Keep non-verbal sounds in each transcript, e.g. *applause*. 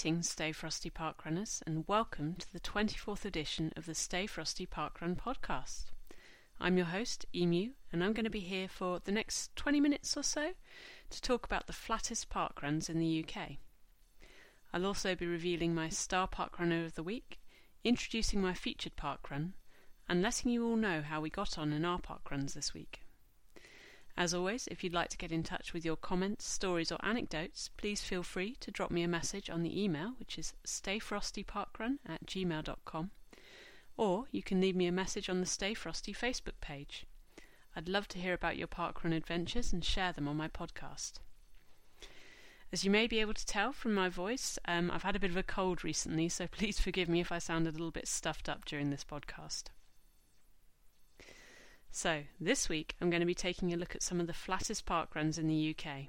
Greetings, Stay Frosty Parkrunners, and welcome to the 24th edition of the Stay Frosty Parkrun podcast. I'm your host, Emu, and I'm going to be here for the next 20 minutes or so to talk about the flattest parkruns in the UK. I'll also be revealing my Star Parkrunner of the Week, introducing my featured parkrun, and letting you all know how we got on in our parkruns this week. As always, if you'd like to get in touch with your comments, stories, or anecdotes, please feel free to drop me a message on the email, which is stayfrostyparkrun at gmail.com, or you can leave me a message on the Stay Frosty Facebook page. I'd love to hear about your parkrun adventures and share them on my podcast. As you may be able to tell from my voice, um, I've had a bit of a cold recently, so *laughs* please forgive me if I sound a little bit stuffed up during this podcast. So, this week I'm going to be taking a look at some of the flattest parkruns in the UK.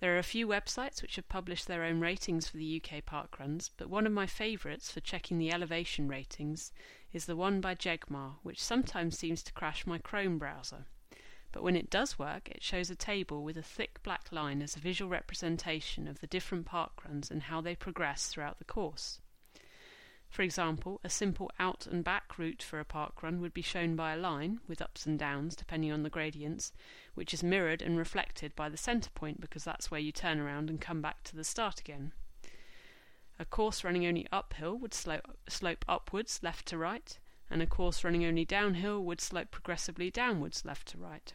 There are a few websites which have published their own ratings for the UK parkruns, but one of my favourites for checking the elevation ratings is the one by Jegmar, which sometimes seems to crash my Chrome browser. But when it does work, it shows a table with a thick black line as a visual representation of the different parkruns and how they progress throughout the course. For example, a simple out and back route for a park run would be shown by a line, with ups and downs depending on the gradients, which is mirrored and reflected by the centre point because that's where you turn around and come back to the start again. A course running only uphill would slope, slope upwards left to right, and a course running only downhill would slope progressively downwards left to right.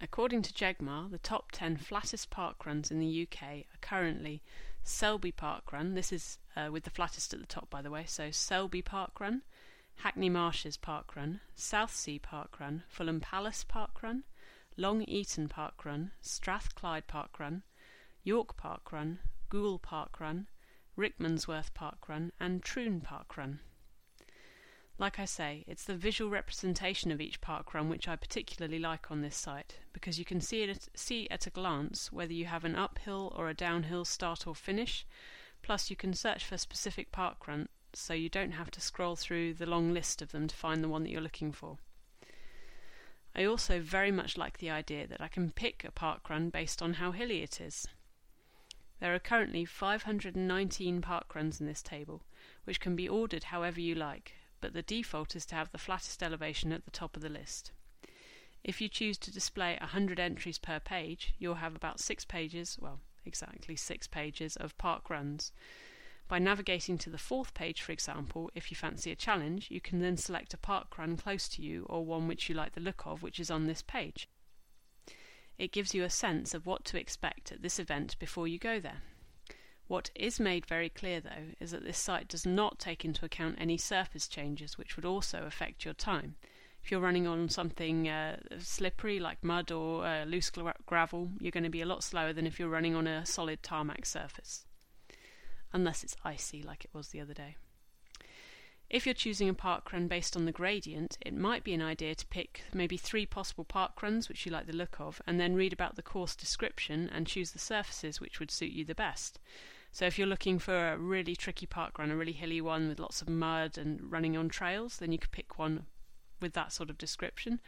According to Jegmar, the top 10 flattest park runs in the UK are currently Selby Park Run. This is uh, with the flattest at the top, by the way. So Selby Park Run, Hackney Marshes Park Run, Southsea Park Run, Fulham Palace Park Run, Long Eaton Park Run, Strathclyde Park Run, York Park Run, Goole Park Run, Rickmansworth Park Run, and Troon Park Run. Like I say, it's the visual representation of each parkrun which I particularly like on this site, because you can see it see at a glance whether you have an uphill or a downhill start or finish. Plus, you can search for specific park runs, so you don't have to scroll through the long list of them to find the one that you're looking for. I also very much like the idea that I can pick a parkrun based on how hilly it is. There are currently 519 parkruns in this table, which can be ordered however you like, but the default is to have the flattest elevation at the top of the list. If you choose to display 100 entries per page, you'll have about six pages, well, exactly six pages of park runs. By navigating to the fourth page, for example, if you fancy a challenge, you can then select a park run close to you or one which you like the look of, which is on this page. It gives you a sense of what to expect at this event before you go there. What is made very clear, though, is that this site does not take into account any surface changes which would also affect your time. If you're running on something uh, slippery like mud or uh, loose gra- gravel, you're going to be a lot slower than if you're running on a solid tarmac surface. Unless it's icy like it was the other day. If you're choosing a park run based on the gradient, it might be an idea to pick maybe three possible park runs which you like the look of, and then read about the course description and choose the surfaces which would suit you the best. So if you're looking for a really tricky park run, a really hilly one with lots of mud and running on trails, then you could pick one with that sort of description.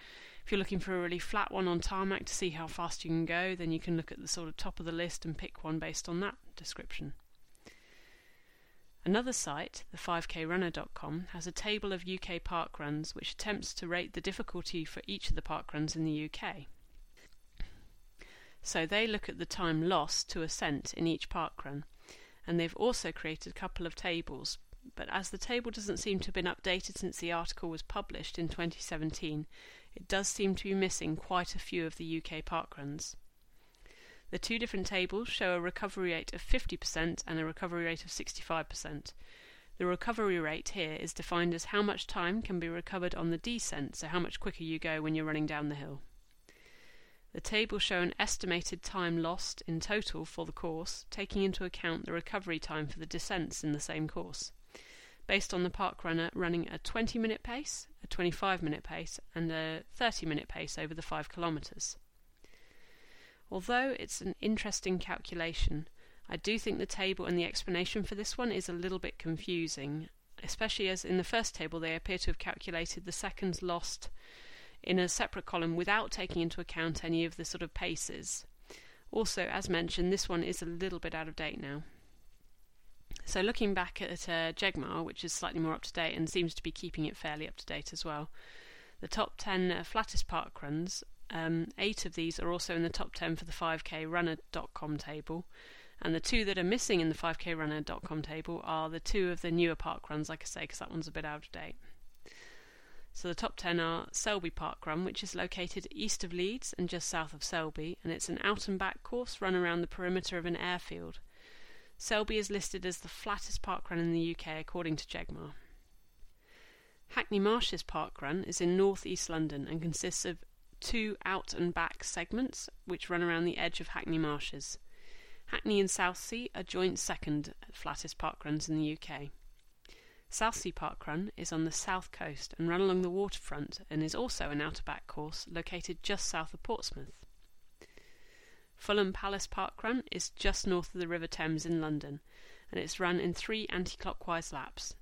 If you're looking for a really flat one on tarmac to see how fast you can go, then you can look at the sort of top of the list and pick one based on that description. Another site, the 5krunner.com, has a table of UK park runs which attempts to rate the difficulty for each of the park runs in the UK. So they look at the time lost to ascent in each park run and they've also created a couple of tables. But as the table doesn't seem to have been updated since the article was published in 2017, it does seem to be missing quite a few of the UK parkruns. The two different tables show a recovery rate of 50% and a recovery rate of 65%. The recovery rate here is defined as how much time can be recovered on the descent, so how much quicker you go when you're running down the hill. The table show an estimated time lost in total for the course, taking into account the recovery time for the descents in the same course, based on the park runner running a 20 minute pace, a 25 minute pace, and a 30 minute pace over the 5 kilometres. Although it's an interesting calculation, I do think the table and the explanation for this one is a little bit confusing, especially as in the first table they appear to have calculated the seconds lost in a separate column without taking into account any of the sort of paces. Also, as mentioned, this one is a little bit out of date now. So, looking back at uh, Jegmar, which is slightly more up to date and seems to be keeping it fairly up to date as well, the top 10 uh, flattest park runs, um, eight of these are also in the top 10 for the 5k runner.com table. And the two that are missing in the 5k runner.com table are the two of the newer park runs, like I say, because that one's a bit out of date. So the top 10 are Selby Park Run, which is located east of Leeds and just south of Selby, and it's an out and back course run around the perimeter of an airfield. Selby is listed as the flattest park run in the UK according to Jegmar. Hackney Marshes Park Run is in north east London and consists of two out and back segments which run around the edge of Hackney Marshes. Hackney and Southsea are joint second flattest park runs in the UK. Southsea Park Run is on the south coast and run along the waterfront and is also an outer back course located just south of Portsmouth. Fulham Palace Park Run is just north of the River Thames in London and it's run in three anti clockwise laps.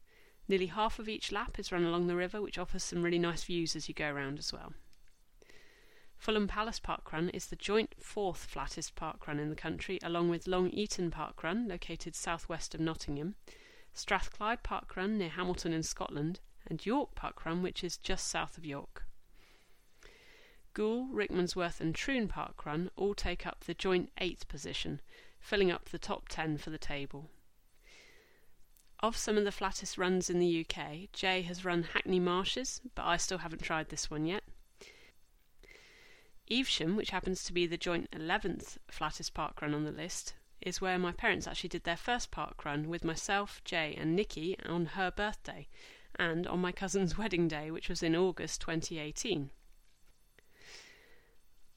Nearly half of each lap is run along the river, which offers some really nice views as you go around as well. Fulham Palace Park Run is the joint fourth flattest park run in the country, along with Long Eaton Park Run, located southwest of Nottingham, Strathclyde Park Run near Hamilton in Scotland, and York Park Run, which is just south of York. Goole, Rickmansworth, and Troon Park Run all take up the joint eighth position, filling up the top ten for the table. Of some of the flattest runs in the UK, Jay has run Hackney Marshes, but I still haven't tried this one yet. Evesham, which happens to be the joint 11th flattest park run on the list, is where my parents actually did their first park run with myself, Jay, and Nikki on her birthday, and on my cousin's *laughs* wedding day, which was in August 2018.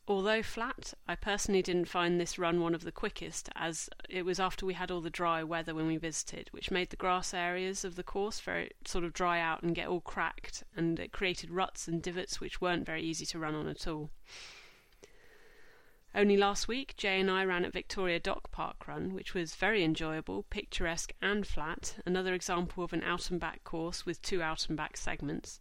Although flat, I personally didn't find this run one of the quickest, as it was after we had all the dry weather when we visited, which made the grass areas of the course very sort of dry out and get all cracked, and it created ruts and divots which weren't very easy to run on at all. Only last week, Jay and I ran at Victoria Dock Park Run, which was very enjoyable, picturesque, and flat, another example of an out and back course with two out and back segments.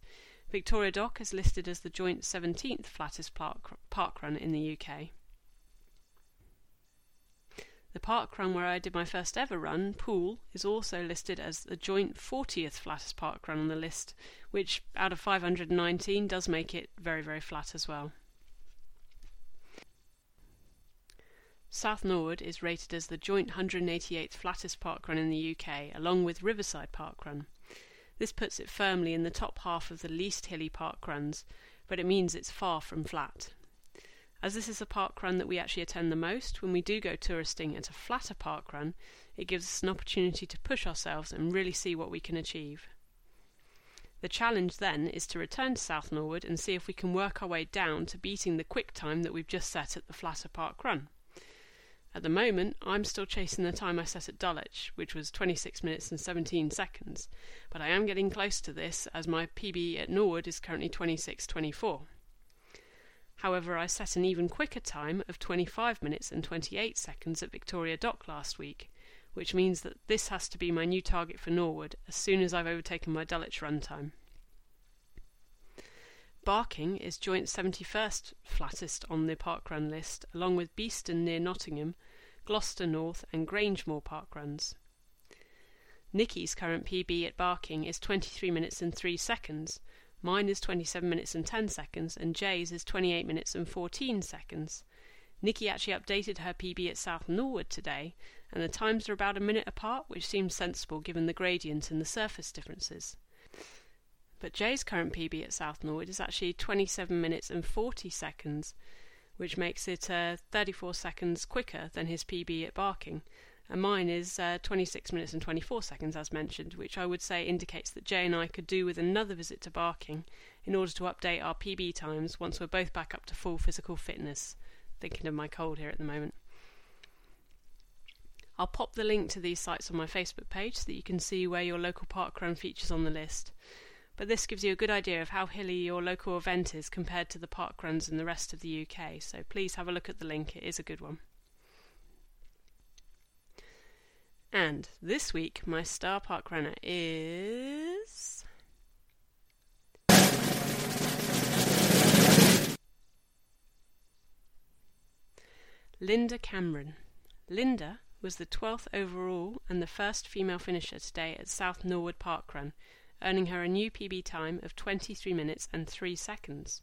Victoria Dock is listed as the joint 17th flattest park, park run in the UK. The park run where I did my first ever run, Poole, is also listed as the joint 40th flattest park run on the list, which out of 519 does make it very, very flat as well. South Norwood is rated as the joint 188th flattest park run in the UK, along with Riverside Park Run. This puts it firmly in the top half of the least hilly park runs, but it means it's far from flat. As this is a park run that we actually attend the most, when we do go touristing at a flatter park run, it gives us an opportunity to push ourselves and really see what we can achieve. The challenge then is to return to South Norwood and see if we can work our way down to beating the quick time that we've just set at the flatter park run. At the moment, I'm still chasing the time I set at Dulwich, which was 26 minutes and 17 seconds, but I am getting close to this as my PB at Norwood is currently 26.24. However, I set an even quicker time of 25 minutes and 28 seconds at Victoria Dock last week, which means that this has to be my new target for Norwood as soon as I've overtaken my Dulwich run time. Barking is joint 71st flattest on the parkrun list, along with Beeston near Nottingham, Gloucester North, and Grangemore parkruns. Nikki's current PB at Barking is 23 minutes and 3 seconds, mine is 27 minutes and 10 seconds, and Jay's is 28 minutes and 14 seconds. Nikki actually updated her PB at South Norwood today, and the times are about a minute apart, which seems sensible given the gradient and the surface differences. But Jay's current PB at South Norwood is actually 27 minutes and 40 seconds, which makes it uh, 34 seconds quicker than his PB at Barking. And mine is uh, 26 minutes and 24 seconds, as mentioned, which I would say indicates that Jay and I could do with another visit to Barking in order to update our PB times once we're both back up to full physical fitness. Thinking of my cold here at the moment. I'll pop the link to these sites on my Facebook page so that you can see where your local parkrun features on the list but this gives you a good idea of how hilly your local event is compared to the park runs in the rest of the UK, so please have a look at the link, it is a good one. And this week, my star park runner is. Linda Cameron. Linda was the 12th overall and the first female finisher today at South Norwood Parkrun, earning her a new PB time of 23 minutes and 3 seconds.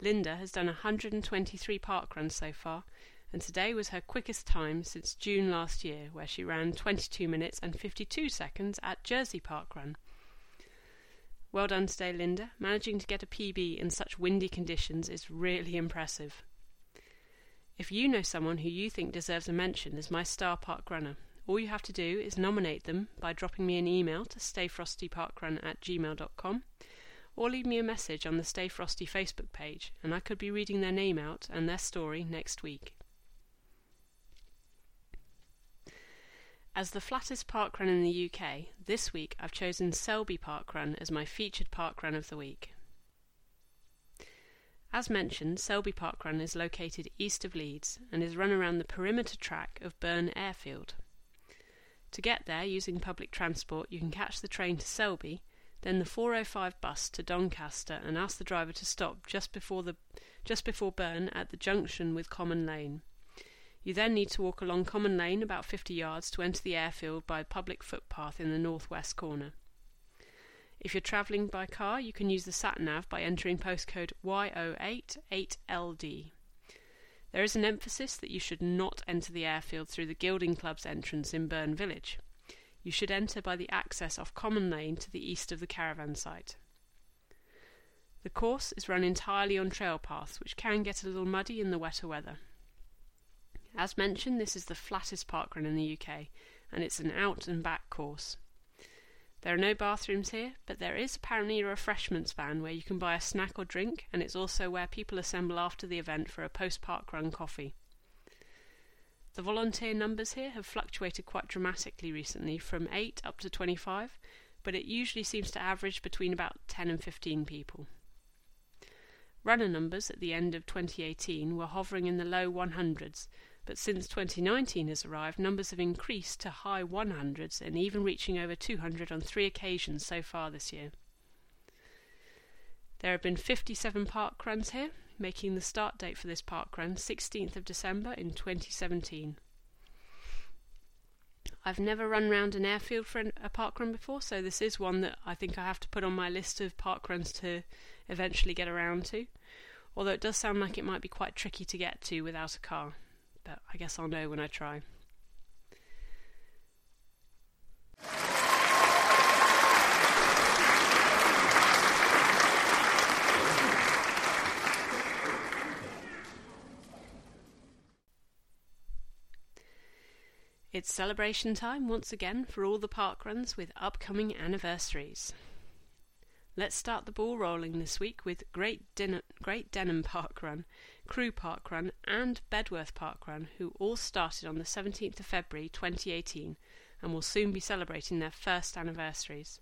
Linda has done 123 park runs so far, and today was her quickest time since June last year, where she ran 22 minutes and 52 seconds at Jersey Park Run. Well done today, Linda. Managing to get a PB in such windy conditions is really impressive. If you know someone who you think deserves a mention as my star park runner, all you have to do is nominate them by dropping me an email to stayfrostyparkrun at gmail.com or leave me a message on the Stay Frosty Facebook page, and I could be reading their name out and their story next week. As the flattest parkrun in the UK, this week I've chosen Selby Parkrun as my featured parkrun of the week. As mentioned, Selby Parkrun is located east of Leeds and is run around the perimeter track of Burn Airfield. To get there using public transport, you can catch the train to Selby, then the 405 bus to Doncaster, and ask the driver to stop just before the just before Burn at the junction with Common Lane. You then need to walk along Common Lane about 50 yards to enter the airfield by a public footpath in the northwest corner. If you're travelling by car, you can use the sat nav by entering postcode Y088LD. There is an emphasis that you should not enter the airfield through the Gliding Club's entrance in Burn Village. You should enter by the access off Common Lane to the east of the caravan site. The course is run entirely on trail paths, which can get a little muddy in the wetter weather. As mentioned, this is the flattest parkrun in the UK, and it's an out and back course. There are no bathrooms here, but there is apparently a refreshments van where you can buy a snack or drink, and it's also where people assemble after the event for a post park run coffee. The volunteer numbers here have fluctuated quite dramatically recently, from 8 up to 25, but it usually seems to average between about 10 and 15 people. Runner numbers at the end of 2018 were hovering in the low 100s, but since 2019 has arrived, numbers have increased to high 100s and even reaching over 200 on three occasions so far this year. There have been 57 park runs here, making the start date for this park run 16th of December in 2017. I've never run round an airfield for a park run before, so this is one that I think I have to put on my list of park runs to eventually get around to. Although it does sound like it might be quite tricky to get to without a car but I guess I'll know when I try. It's celebration time once again for all the parkruns with upcoming anniversaries. Let's start the ball rolling this week with Great, Din- Great Denham Park Run, Crewe Park Run, and Bedworth Park Run, who all started on the 17th of February 2018 and will soon be celebrating their first anniversaries.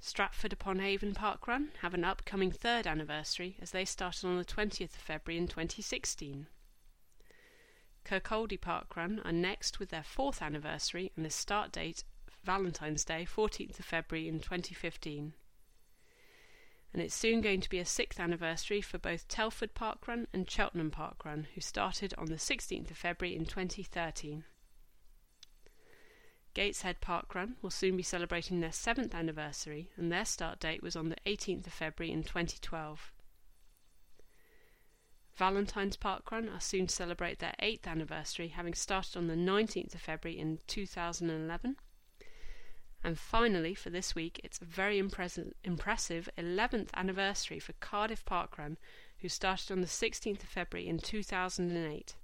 Stratford upon Avon Park Run have an upcoming third anniversary as they started on the 20th of February in 2016. Kirkcaldy Park Run are next with their fourth anniversary and the start date Valentine's Day, 14th of February in 2015. And it's soon going to be a sixth anniversary for both Telford Park Run and Cheltenham Park Run, who started on the 16th of February in 2013. Gateshead Park Run will soon be celebrating their seventh anniversary, and their start date was on the 18th of February in 2012. Valentine's Park Run are soon to celebrate their eighth anniversary, having started on the 19th of February in 2011. And finally, for this week, it's a very impressive 11th anniversary for Cardiff Parkrun, who started on the 16th of February in 2008,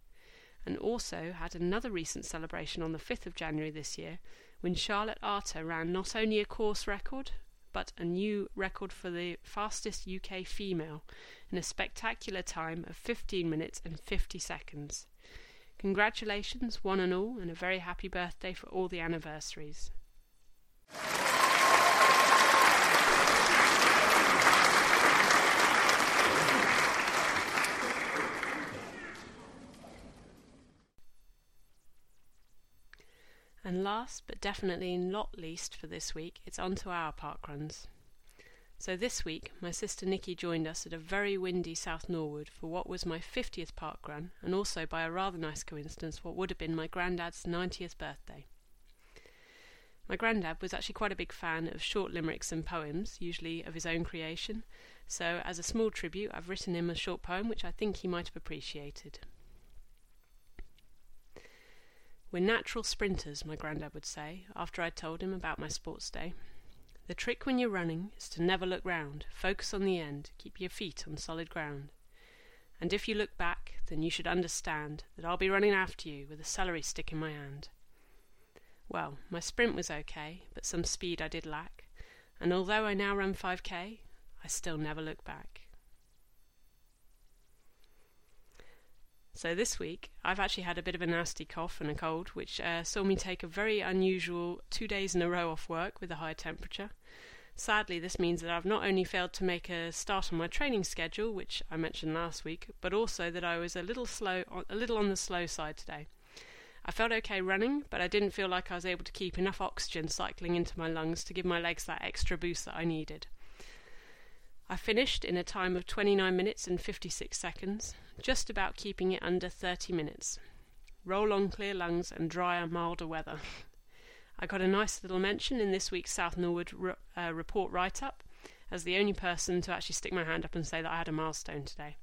and also had another recent celebration on the 5th of January this year, when Charlotte Arter ran not only a course record, but a new record for the fastest UK female in a spectacular time of 15 minutes and 50 seconds. Congratulations, one and all, and a very happy birthday for all the anniversaries. And last but definitely not least for this week, it's on to our parkruns. So this week, my sister Nikki joined us at a very windy South Norwood for what was my 50th park run, and also by a rather nice coincidence, what would have been my granddad's 90th birthday. My granddad was actually quite a big fan of short limericks and poems, usually of his own creation, so as a small tribute, I've written him a short poem which I think he might have appreciated. We're natural sprinters, my granddad would say, after I'd told him about my sports day. The trick when you're running is to never look round, focus on the end, keep your feet on solid ground. And if you look back, then you should understand that I'll be running after you with a celery stick in my hand. Well, my sprint was okay, but some speed I did lack, and although I now run 5k, I still never look back. So this week, I've actually had a bit of a nasty cough and a cold, which uh, saw me take a very unusual two days in a row off work with a high temperature. Sadly, this means that I've not only failed to make a start on my training schedule, which I mentioned last week, but also that I was a little slow, a little on the slow side today. I felt okay running, but I didn't feel like I was able to keep enough oxygen cycling into my lungs to give my legs that extra boost that I needed. I finished in a time of 29 minutes and 56 seconds, just about keeping it under 30 minutes. Roll on clear lungs and drier, milder weather. I got a nice little mention in this week's South Norwood re- uh, report write up as the only person to actually stick my hand up and say that I had a milestone today.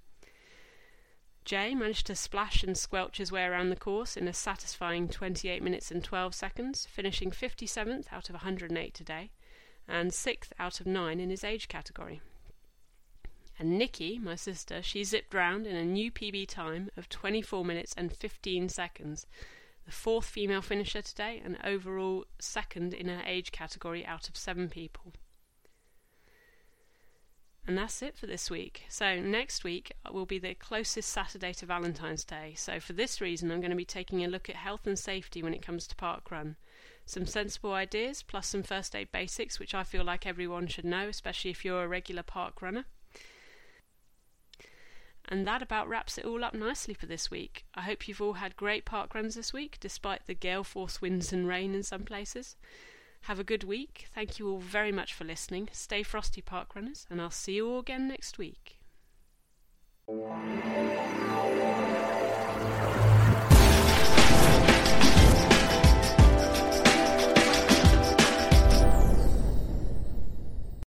Jay managed to splash and squelch his way around the course in a satisfying 28 minutes and 12 seconds, finishing 57th out of 108 today, and 6th out of 9 in his age category. And Nikki, my sister, she zipped round in a new PB time of 24 minutes and 15 seconds, the fourth female finisher today, and overall second in her age category out of seven people. And that's it for this week. So, next week will be the closest Saturday to Valentine's Day. So, for this reason, I'm going to be taking a look at health and safety when it comes to parkrun. Some sensible ideas, plus some first aid basics, which I feel like everyone should know, especially if you're a regular park runner. And that about wraps it all up nicely for this week. I hope you've all had great park runs this week, despite the gale force winds and rain in some places. Have a good week. Thank you all very much for listening. Stay frosty, park runners, and I'll see you all again next week.